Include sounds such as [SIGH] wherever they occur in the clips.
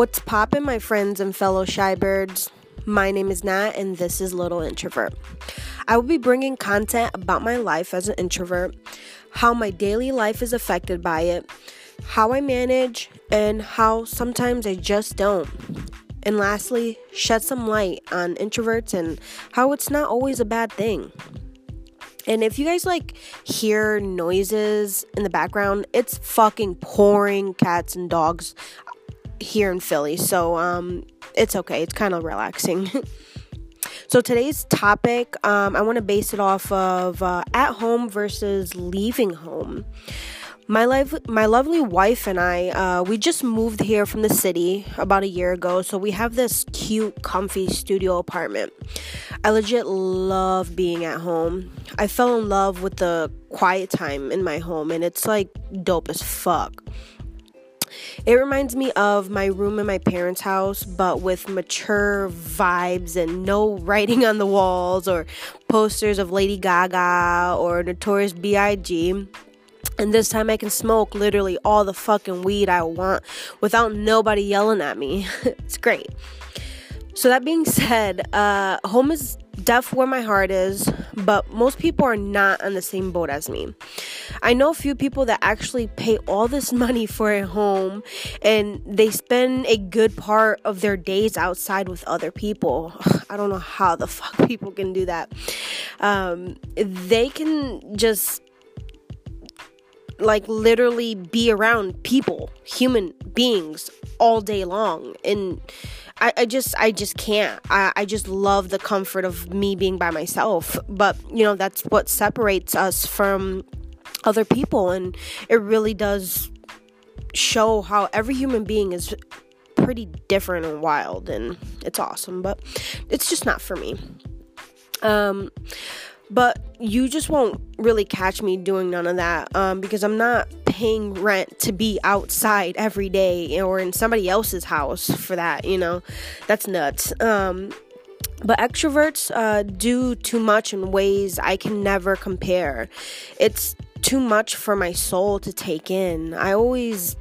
What's poppin', my friends and fellow shy birds? My name is Nat, and this is Little Introvert. I will be bringing content about my life as an introvert, how my daily life is affected by it, how I manage, and how sometimes I just don't. And lastly, shed some light on introverts and how it's not always a bad thing. And if you guys like hear noises in the background, it's fucking pouring cats and dogs here in Philly. So um it's okay. It's kind of relaxing. [LAUGHS] so today's topic, um, I want to base it off of uh, at home versus leaving home. My life, my lovely wife and I, uh, we just moved here from the city about a year ago, so we have this cute, comfy studio apartment. I legit love being at home. I fell in love with the quiet time in my home, and it's like dope as fuck. It reminds me of my room in my parents' house, but with mature vibes and no writing on the walls or posters of Lady Gaga or Notorious B.I.G. And this time I can smoke literally all the fucking weed I want without nobody yelling at me. [LAUGHS] it's great. So, that being said, uh, home is deaf where my heart is, but most people are not on the same boat as me. I know a few people that actually pay all this [LAUGHS] money for a home and they spend a good part of their days outside with other people. [SIGHS] I don't know how the [LAUGHS] fuck people can do that. Um, they can just like literally be around people, human beings all day long. And I, I just I just can't. I, I just love the comfort of me being by myself. But you know, that's what separates us from other people and it really does show how every human being is pretty different and wild and it's awesome, but it's just not for me. Um but you just won't really catch me doing none of that um, because I'm not paying rent to be outside every day or in somebody else's house for that, you know. That's nuts. Um, but extroverts uh, do too much in ways I can never compare. It's too much for my soul to take in. I always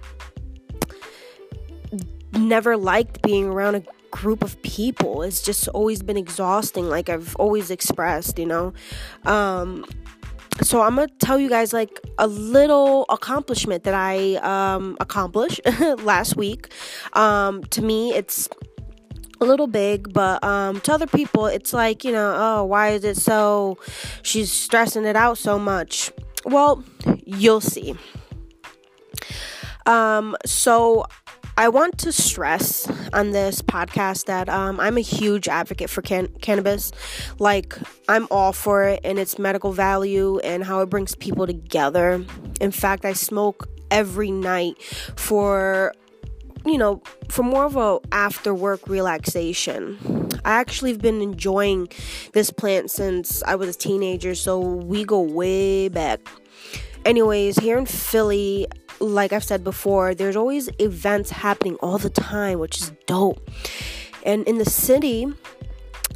never liked being around a group of people. It's just always been exhausting, like I've always expressed, you know. Um, so I'm gonna tell you guys like a little accomplishment that I um, accomplished [LAUGHS] last week. Um, to me, it's a little big, but um, to other people, it's like you know, oh, why is it so? She's stressing it out so much. Well, you'll see. Um, so I want to stress on this podcast that um, I'm a huge advocate for can- cannabis. Like, I'm all for it and its medical value and how it brings people together. In fact, I smoke every night for you know, for more of a after work relaxation. I actually have been enjoying this plant since I was a teenager, so we go way back. Anyways, here in Philly, like I've said before, there's always events happening all the time, which is dope. And in the city,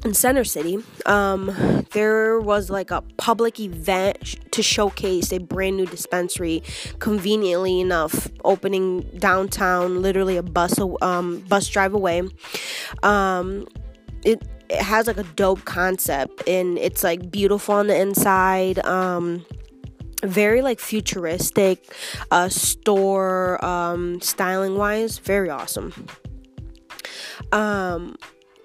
in Center City, um, there was like a public event to showcase a brand new dispensary. Conveniently enough, opening downtown, literally a bus um, bus drive away. Um, it it has like a dope concept, and it's like beautiful on the inside. Um, very like futuristic uh, store um, styling wise very awesome um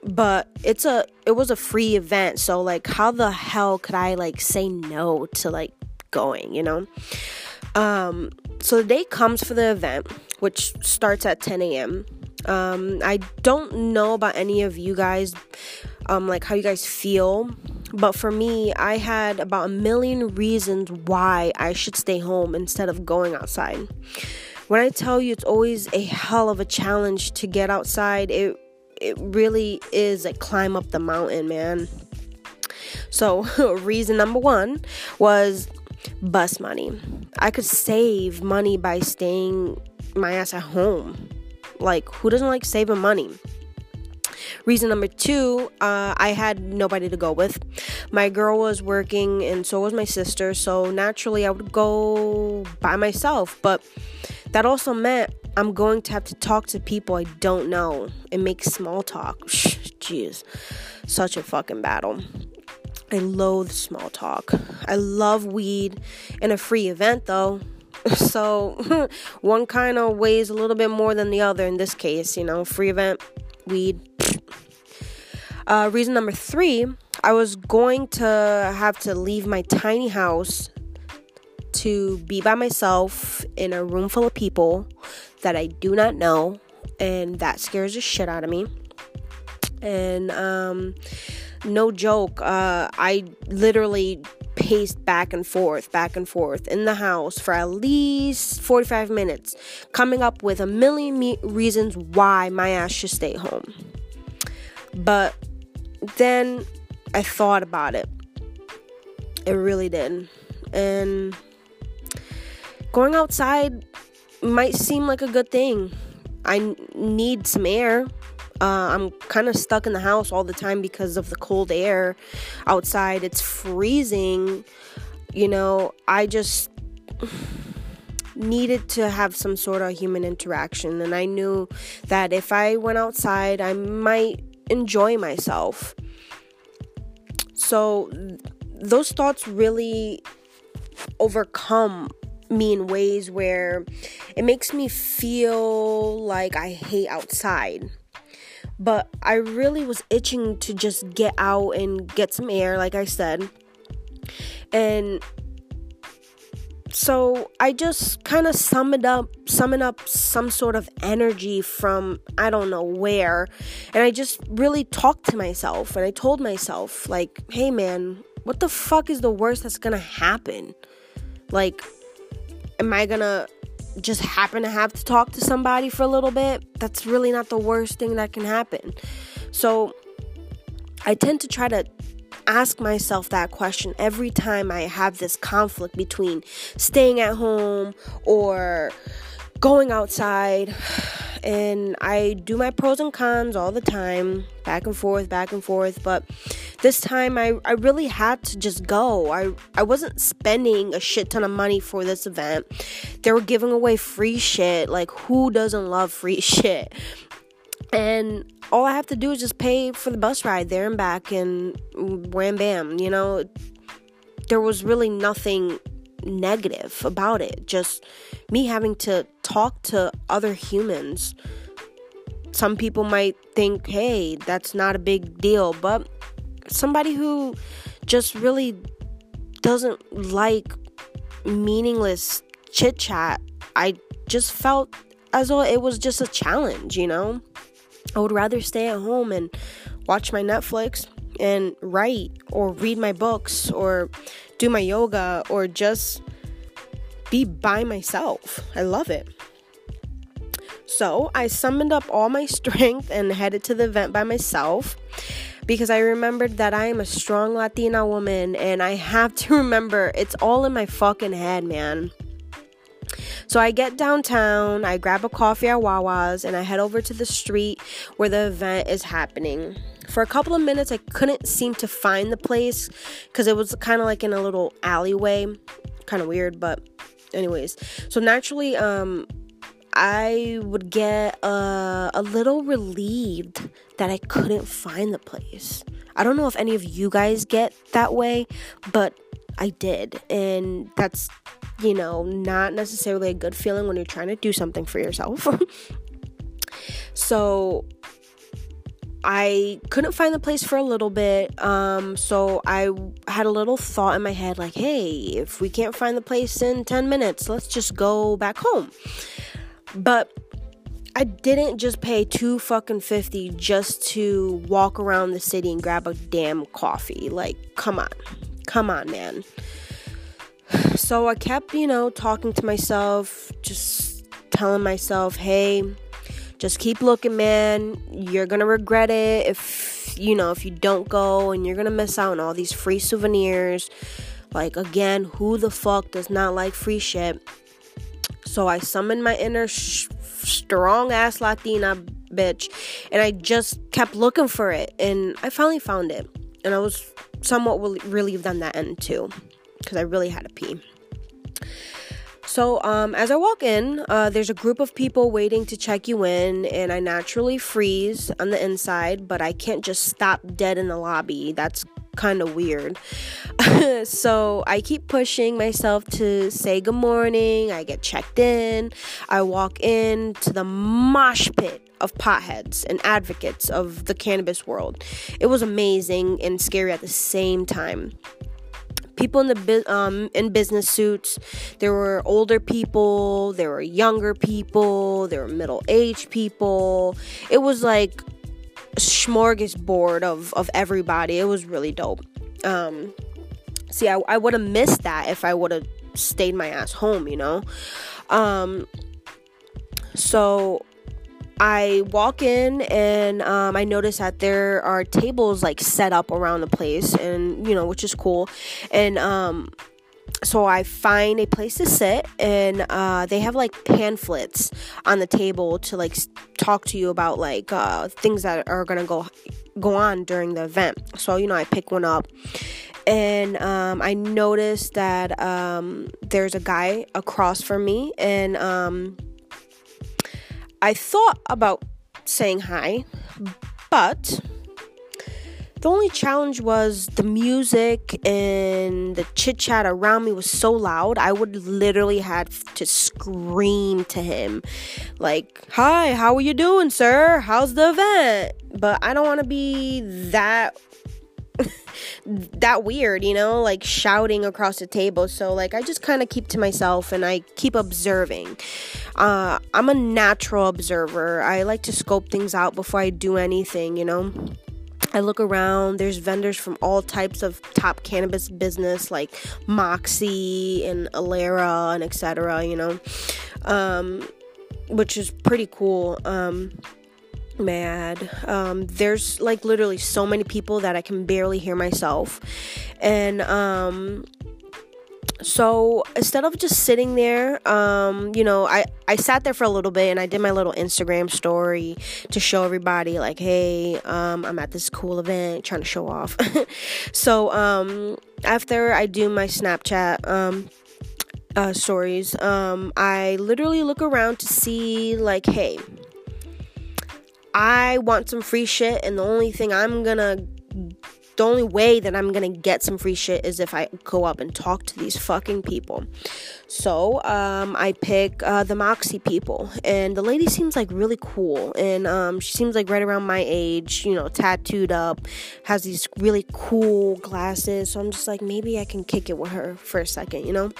but it's a it was a free event so like how the hell could i like say no to like going you know? Um so the day comes for the event which starts at 10 a.m um i don't know about any of you guys um like how you guys feel but for me, I had about a million reasons why I should stay home instead of going outside. When I tell you it's always a hell of a challenge to get outside, it it really is a climb up the mountain, man. So, [LAUGHS] reason number 1 was bus money. I could save money by staying my ass at home. Like, who doesn't like saving money? Reason number two, uh, I had nobody to go with. My girl was working, and so was my sister. So naturally, I would go by myself. But that also meant I'm going to have to talk to people I don't know and make small talk. Jeez, such a fucking battle. I loathe small talk. I love weed and a free event though. [LAUGHS] So [LAUGHS] one kind of weighs a little bit more than the other in this case, you know, free event, weed. [SNIFFS] Uh, reason number three, I was going to have to leave my tiny house to be by myself in a room full of people that I do not know, and that scares the shit out of me. And um, no joke, uh, I literally paced back and forth, back and forth in the house for at least 45 minutes, coming up with a million me- reasons why my ass should stay home. But then I thought about it. It really did. And going outside might seem like a good thing. I need some air. Uh, I'm kind of stuck in the house all the time because of the cold air outside. It's freezing. You know, I just [SIGHS] needed to have some sort of human interaction. And I knew that if I went outside, I might enjoy myself. So, those thoughts really overcome me in ways where it makes me feel like I hate outside. But I really was itching to just get out and get some air, like I said. And so I just kind of summoned up summoned up some sort of energy from I don't know where and I just really talked to myself and I told myself like hey man what the fuck is the worst that's going to happen like am I gonna just happen to have to talk to somebody for a little bit? That's really not the worst thing that can happen. So I tend to try to ask myself that question every time I have this conflict between staying at home or going outside and I do my pros and cons all the time, back and forth, back and forth. But this time I, I really had to just go. I, I wasn't spending a shit ton of money for this event. They were giving away free shit. Like, who doesn't love free [LAUGHS] shit? And all I have to do is just pay for the bus ride there and back, and wham bam, you know. There was really nothing negative about it. Just me having to talk to other humans. Some people might think, hey, that's not a big deal, but somebody who just really doesn't like meaningless chit chat, I just felt as though it was just a challenge, you know? I would rather stay at home and watch my Netflix and write or read my books or do my yoga or just be by myself. I love it. So I summoned up all my [LAUGHS] strength and headed to the event by myself because I remembered that I am a strong Latina woman and I have to [LAUGHS] remember it's all in my fucking head, man. So I get downtown, I grab a coffee at Wawa's, and I head over to the street where the event is happening. For a couple of minutes, I couldn't seem to find the place because it was kind of like in a little alleyway. Kind of weird, but anyways. So naturally, um, I would get uh, a little relieved that I couldn't find the place. I don't know if any of you guys get that way, but I did. And that's, you know, not necessarily a good feeling when you're trying to do something for yourself. [LAUGHS] so I couldn't find the place for a little bit. Um, so I had a little thought in my head like, hey, if we can't find the place in 10 minutes, let's just go back home. But I didn't just pay two fucking 50 just to walk around the city and grab a damn coffee. Like, come on. Come on, man. So I kept, you know, talking to myself, just telling myself, hey, just keep looking, man. You're gonna regret it if you know if you don't go, and you're gonna miss out on all these free souvenirs. Like again, who the fuck does not like free shit? So I summoned my inner sh- strong ass Latina bitch, and I just kept looking for it, and I finally found it, and I was somewhat relieved on that end too, because I really had to pee. So, um, as I walk in, uh, there's a group of people waiting to check you in, and I naturally freeze on the inside, but I can't just stop dead in the lobby. That's kind of weird. [LAUGHS] so I keep pushing myself to say good morning. I get checked in. I walk in to the mosh pit of potheads and advocates of the cannabis world. It was amazing and scary at the same time people in the um, in business suits. There were older people, there were younger people, there were middle aged people. It was like a smorgasbord of of everybody. It was really dope. Um, see, I, I would have missed that if I would have stayed my ass home, you know. Um, so I walk in and um, I notice that there are tables like set up around the place, and you know, which is cool. And um, so I find a place to sit, and uh, they have like pamphlets on the table to like talk to you about like uh, things that are gonna go go on during the event. So you know, I pick one up, and um, I noticed that um, there's a guy across from me, and um, I thought about saying hi, but the only challenge was the music and the chit chat around me was so loud. I would literally had to scream to him, like, "Hi, how are you doing, sir? How's the event?" But I don't want to be that that weird, you know, like shouting across the table. So like I just kind of keep to myself and I keep observing. Uh, I'm a natural observer. I like to scope things out before I do anything, you know. I look around, there's vendors from all types of top cannabis business like Moxie and Alera and etc., you know. Um, which is pretty cool. Um, mad. Um, there's like literally so many people that I can barely hear myself. And um, so instead of just sitting there, um, you know, I, I sat there for a little bit and I did my little Instagram story to show everybody, like, hey, um, I'm at this cool event, trying to show off. [LAUGHS] so um, after I do my Snapchat, um, uh, stories, um, I literally look around to see, like, hey, I want some free shit, and the only thing I'm gonna the only way that I'm gonna get some free shit is if I go up and talk to these fucking people. So um, I pick uh, the Moxie people, and the lady seems like really cool, and um, she seems like right around my age, you know, tattooed up, has these really cool glasses. So I'm just like, maybe I can kick it with her for a second, you know.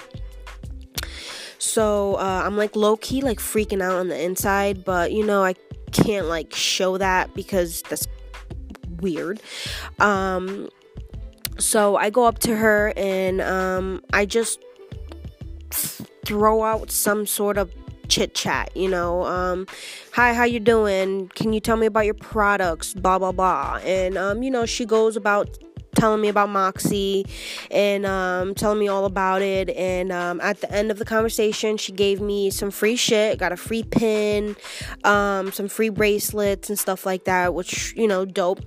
So uh, I'm like low key, like freaking out on the inside, but you know, I can't like show that because that's weird. Um, so I go up to her and um, I just throw out some sort of chit chat, you know. Um, hi, how you doing? Can you tell me about your products? Blah blah blah. And um, you know, she goes about telling me about Moxie and um, telling me all about it. And um, at the end of the conversation, she gave me some free shit, got a free pin, um, some free bracelets and stuff like that, which you know, dope.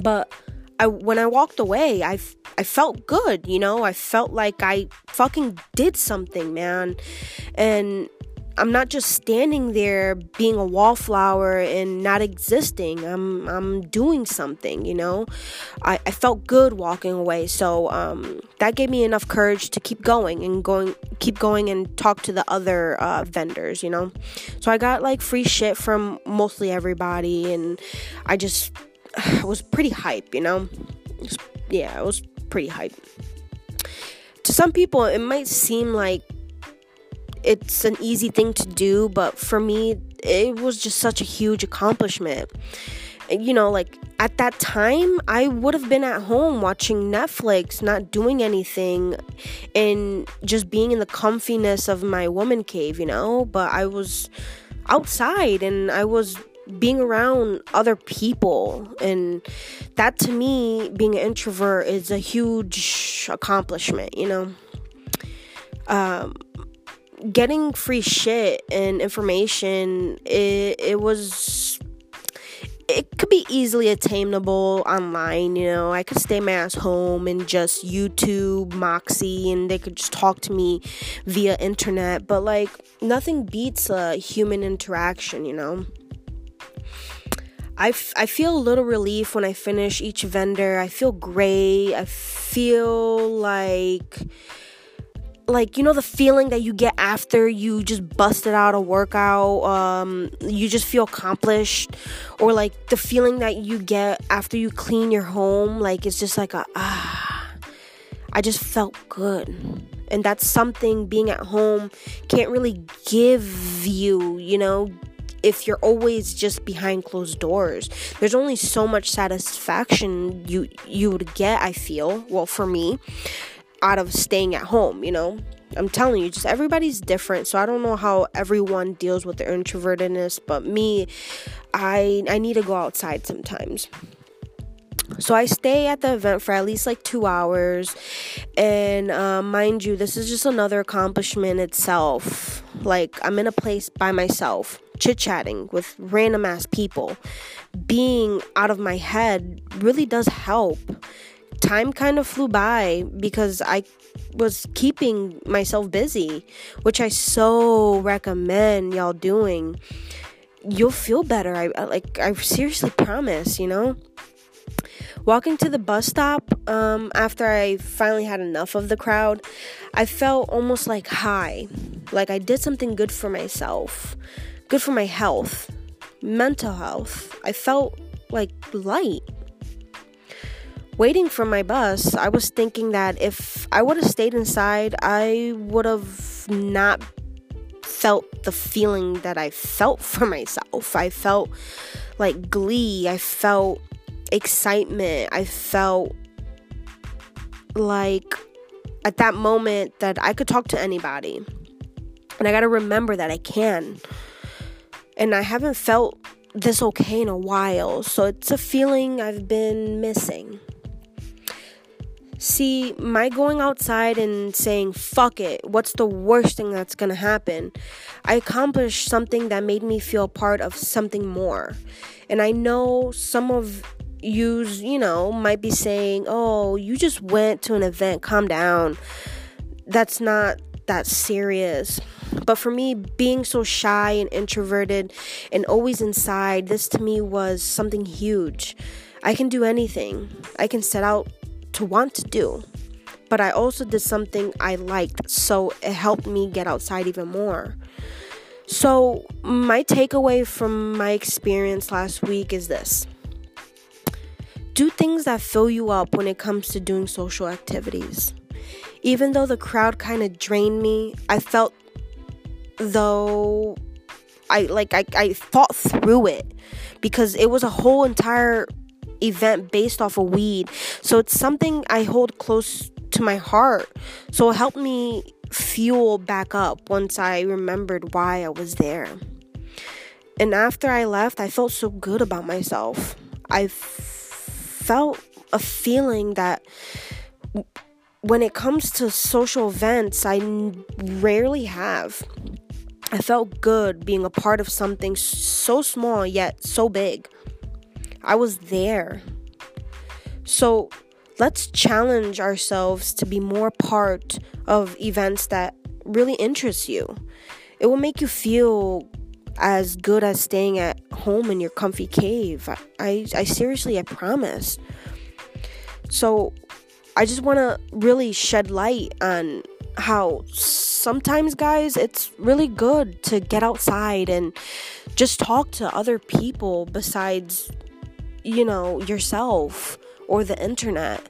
But I, when I walked away, I, I felt good, you know. I felt like I fucking did something, man, and I'm not just standing there being a wallflower and not existing. I'm I'm doing something, you know. I, I felt good walking away, so um, that gave me enough courage to keep going and going, keep going and talk to the other uh, vendors, you know. So I got like free shit from mostly everybody, and I just [SIGHS] was pretty hype, you know. yeah, it was pretty hype. To some people, it might seem like it's an easy thing to do, but for me, it was just such a huge accomplishment. You know, like at that time, I would have been at home watching Netflix, not doing anything, and just being in the comfiness of my woman cave, you know. But I was outside and I was being around other people and that to me being an introvert is a huge accomplishment you know um getting free shit and information it, it was it could be easily attainable online, you know. I could stay my ass home and just YouTube Moxie and they could just talk to me via internet, but like nothing beats a human interaction, you know. I, f- I feel a little relief when I finish each vendor. I feel great. I feel like like you know the feeling that you get after you just busted out a workout um you just feel accomplished or like the feeling that you get after you clean your home like it's just like a ah i just felt good. And that's something being at home can't really give you you know if you're always just behind closed doors. There's only so much satisfaction you you would get i feel well for me out of staying at home, you know? I'm telling you, just everybody's different. So I don't know how everyone deals with their introvertedness, but me, I I need to go outside sometimes. So I stay at the event for at least like two hours, and uh, mind you, this is just another accomplishment itself. Like I'm in a place by myself, chit chatting with random ass people. Being out of my head really does help time kind of flew by because I was keeping myself busy, which I so recommend y'all doing. You'll feel better. I like I seriously promise, you know? Walking to the bus stop um, after I finally had enough of the crowd, I felt almost like high. Like I did something good for myself, good for my health, mental health. I felt like light waiting for my bus, I was thinking that if I would have stayed inside, I would have not felt the feeling that I felt [LAUGHS] for myself. I felt like glee, I felt excitement, I felt like at that moment that I could talk to anybody. And I got to remember that I can. And I haven't felt this okay in a while. So it's a feeling I've been missing. See, my going outside and saying, fuck it, what's the worst thing that's gonna happen? I accomplished something that made me feel part of something more. And I know some of you, you know, might be saying, oh, you just went to an event, calm down. That's not that serious. But for me, being so shy and introverted and always inside, this to me was something huge. I can do anything. I can set out to want to do. But I also did something I liked, so it helped me get outside even more. So, my takeaway from my experience last week is this do things that fill you up when it comes to doing social activities. Even though the crowd kind of drained me, I felt though I like I, I fought through it because it was a whole entire event based off of weed. So it's something I hold close to my heart. So it helped me fuel back up once I remembered why I was there. And after I left, I felt so good about myself. I f- felt a feeling that when it comes to social events, I n- rarely have. I felt good being a part of something so small yet so big. I was there. So let's challenge ourselves to be more part of events that really interest you. It will make you feel as good as staying at home in your comfy cave. I, I, seriously, I promise. So I just want to really shed light on how sometimes, guys, it's really good to get outside and just talk to other people besides you know, yourself or the internet.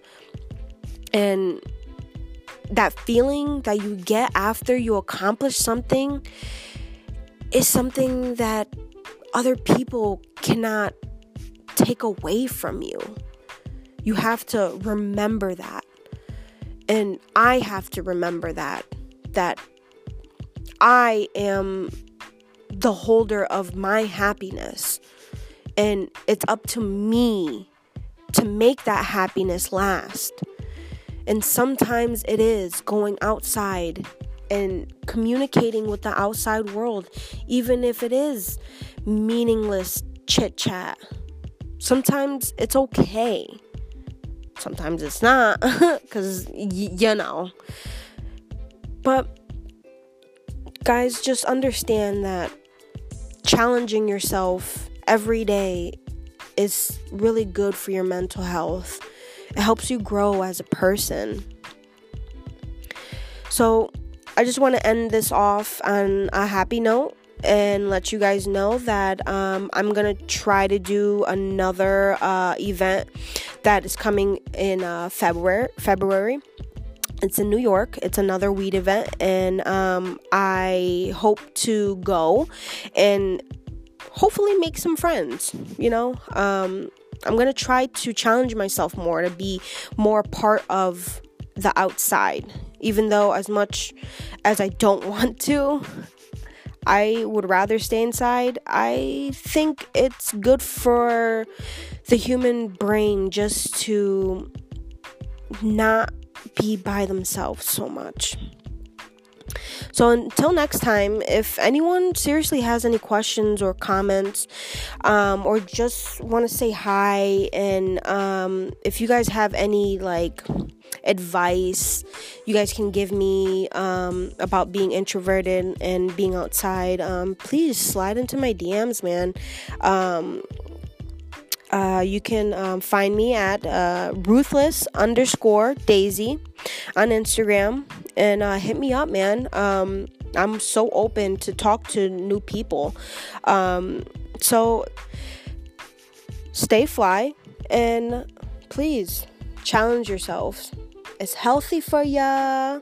And that feeling that you get after you accomplish something is something that other people cannot take away from you. You have to remember that. And I have to remember that that I am the holder of my happiness. And it's up to me to make that happiness last. And sometimes it is going outside and communicating with the outside world, even if it is meaningless chit chat. Sometimes it's okay. Sometimes it's not, [LAUGHS] because y- you know. But, guys, just understand that challenging yourself every day is really good for your mental health. It helps you grow as a person. So, I just want to end this off on a happy note and let you guys know that um, I'm gonna try to do another uh, event that is coming in uh, February. February. It's in New York. It's another weed event, and um, I hope to go and hopefully make some friends. You know, um, I'm gonna try to challenge myself more to be more part of the outside, even though as much as I don't [LAUGHS] want to. I would rather stay inside. I think it's good for the human brain just to not be by themselves so much. So until next time, if anyone seriously has any questions or comments, um, or just want to say hi, and um, if you guys have any like advice you guys can give me um, about being introverted and being outside, um, please slide into my DMs, man. Uh, you can um, find me at uh, ruthless underscore daisy on Instagram and uh, hit me up, man. Um, I'm so open to talk to new people. Um, so stay fly and please challenge yourselves. It's healthy for ya.